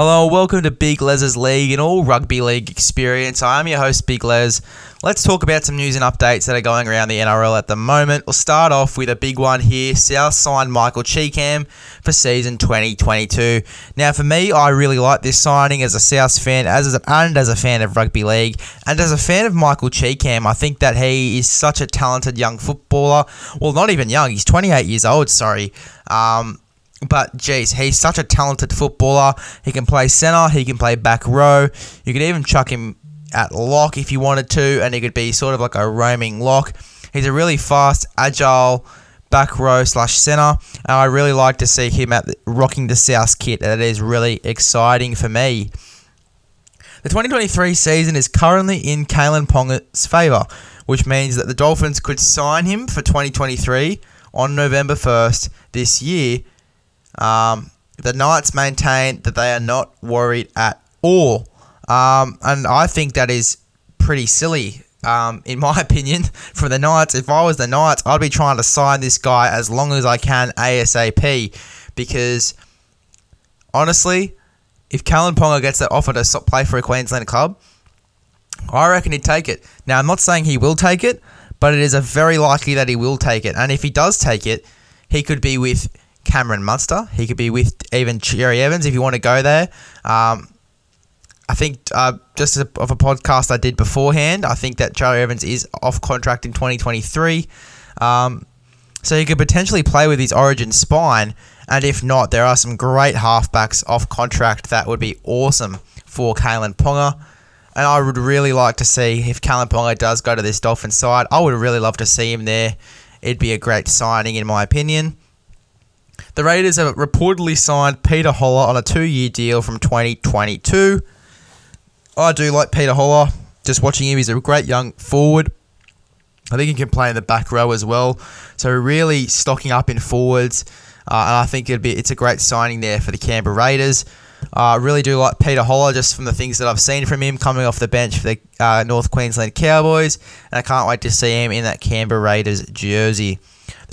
Hello, welcome to Big Les's League and all rugby league experience. I am your host, Big Les. Let's talk about some news and updates that are going around the NRL at the moment. We'll start off with a big one here. South signed Michael Chee-Kam for season 2022. Now, for me, I really like this signing as a South fan, as a, and as a fan of rugby league, and as a fan of Michael Chee-Kam. I think that he is such a talented young footballer. Well, not even young. He's 28 years old. Sorry. Um, but geez, he's such a talented footballer. He can play centre, he can play back row. You could even chuck him at lock if you wanted to, and he could be sort of like a roaming lock. He's a really fast, agile back row slash centre, and I really like to see him at the, rocking the South kit. That is really exciting for me. The 2023 season is currently in Kalyn Ponga's favour, which means that the Dolphins could sign him for 2023 on November 1st this year um, the Knights maintain that they are not worried at all. Um, and I think that is pretty silly, um, in my opinion, for the Knights. If I was the Knights, I'd be trying to sign this guy as long as I can ASAP because, honestly, if Kalyn Ponga gets that offer to play for a Queensland club, I reckon he'd take it. Now, I'm not saying he will take it, but it is a very likely that he will take it. And if he does take it, he could be with Cameron Munster. He could be with even Cherry Evans if you want to go there. Um, I think uh, just of a podcast I did beforehand, I think that Cherry Evans is off contract in 2023. Um, so he could potentially play with his origin spine. And if not, there are some great halfbacks off contract that would be awesome for Kalyn Ponga. And I would really like to see if Kalyn Ponga does go to this Dolphin side. I would really love to see him there. It'd be a great signing, in my opinion. The Raiders have reportedly signed Peter Hola on a two year deal from 2022. I do like Peter Hola. Just watching him, he's a great young forward. I think he can play in the back row as well. So really stocking up in forwards, uh, and I think it'd be it's a great signing there for the Canberra Raiders. I uh, really do like Peter Hola just from the things that I've seen from him coming off the bench for the uh, North Queensland Cowboys, and I can't wait to see him in that Canberra Raiders jersey.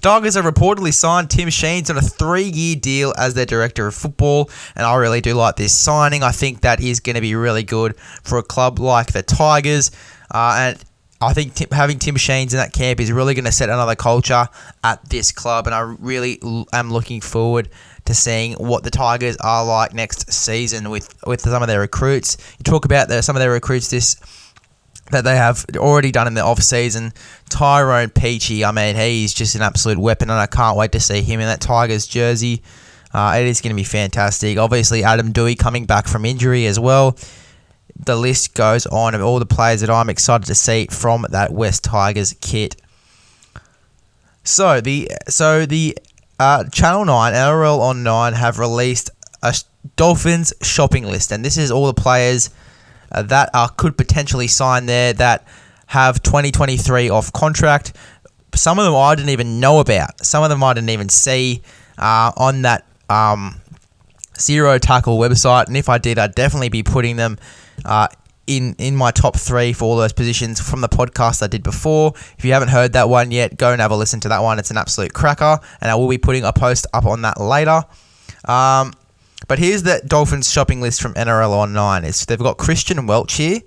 Tigers have reportedly signed Tim Sheens on a three year deal as their director of football, and I really do like this signing. I think that is going to be really good for a club like the Tigers. Uh, and I think having Tim Sheens in that camp is really going to set another culture at this club, and I really am looking forward to seeing what the Tigers are like next season with, with some of their recruits. You talk about the, some of their recruits this that they have already done in the off season. Tyrone Peachey, I mean, he's just an absolute weapon, and I can't wait to see him in that Tigers jersey. Uh, it is going to be fantastic. Obviously, Adam Doueihi coming back from injury as well. The list goes on of all the players that I'm excited to see from that West Tigers kit. So the so the uh, Channel Nine NRL on Nine have released a Dolphins shopping list, and this is all the players that are, could potentially sign there that have 2023 off contract. Some of them I didn't even know about. Some of them I didn't even see uh, on that um, Zero Tackle website. And if I did, I'd definitely be putting them uh, in in my top three for all those positions from the podcast I did before. If you haven't heard that one yet, go and have a listen to that one. It's an absolute cracker, and I will be putting a post up on that later. Um, but here's the Dolphins shopping list from NRL Online. It's, they've got Christian Welch here.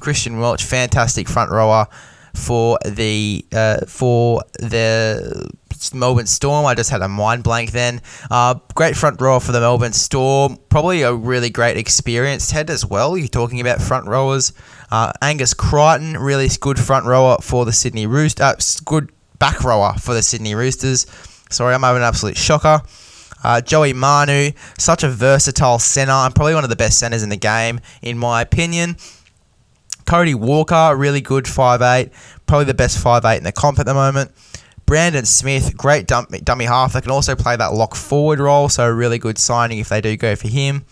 Christian Welch, fantastic front rower for the uh, for the Melbourne Storm. I just had a mind blank then. Uh, great front rower for the Melbourne Storm. Probably a really great experienced head as well. You're talking about front rowers. Uh, Angus Crichton, really good front rower for the Sydney Roosters. Uh, good back rower for the Sydney Roosters. Sorry, I'm having an absolute shocker. Uh, Joey Manu, such a versatile centre and probably one of the best centres in the game, in my opinion. Cody Walker, really good 5'8, probably the best 5'8 in the comp at the moment. Brandon Smith, great dummy, dummy half that can also play that lock forward role, so a really good signing if they do go for him.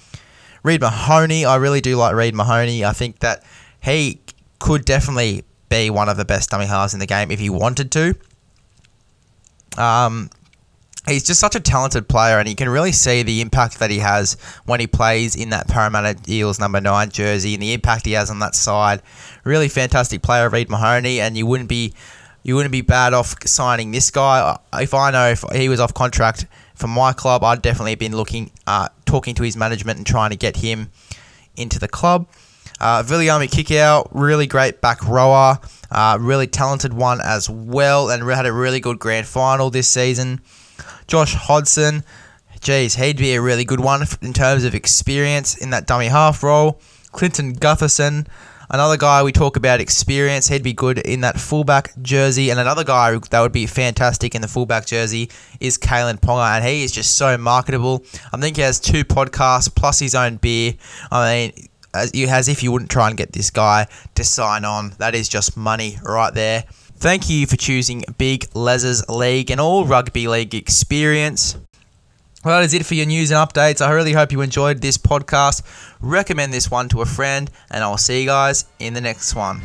Reed Mahoney, I really do like Reed Mahoney. I think that he could definitely be one of the best dummy halves in the game if he wanted to. Um, he's just such a talented player, and you can really see the impact that he has when he plays in that Parramatta Eels number nine jersey, and the impact he has on that side. Really fantastic player, Reed Mahoney, and you wouldn't be you wouldn't be bad off signing this guy. If I know if he was off contract from my club, I'd definitely been looking, uh, talking to his management and trying to get him into the club. Uh, Viliami Kikau, really great back rower, uh, really talented one as well, and had a really good grand final this season. Josh Hodgson, geez, he'd be a really good one in terms of experience in that dummy half role. Clinton Gutherson, another guy we talk about experience, he'd be good in that fullback jersey. And another guy that would be fantastic in the fullback jersey is Kalyn Ponga, and he is just so marketable. I think he has two podcasts plus his own beer. I mean, as, as if you wouldn't try and get this guy to sign on. That is just money right there. Thank you for choosing Big Les's League and all rugby league experience. Well, that is it for your news and updates. I really hope you enjoyed this podcast. Recommend this one to a friend, and I'll see you guys in the next one.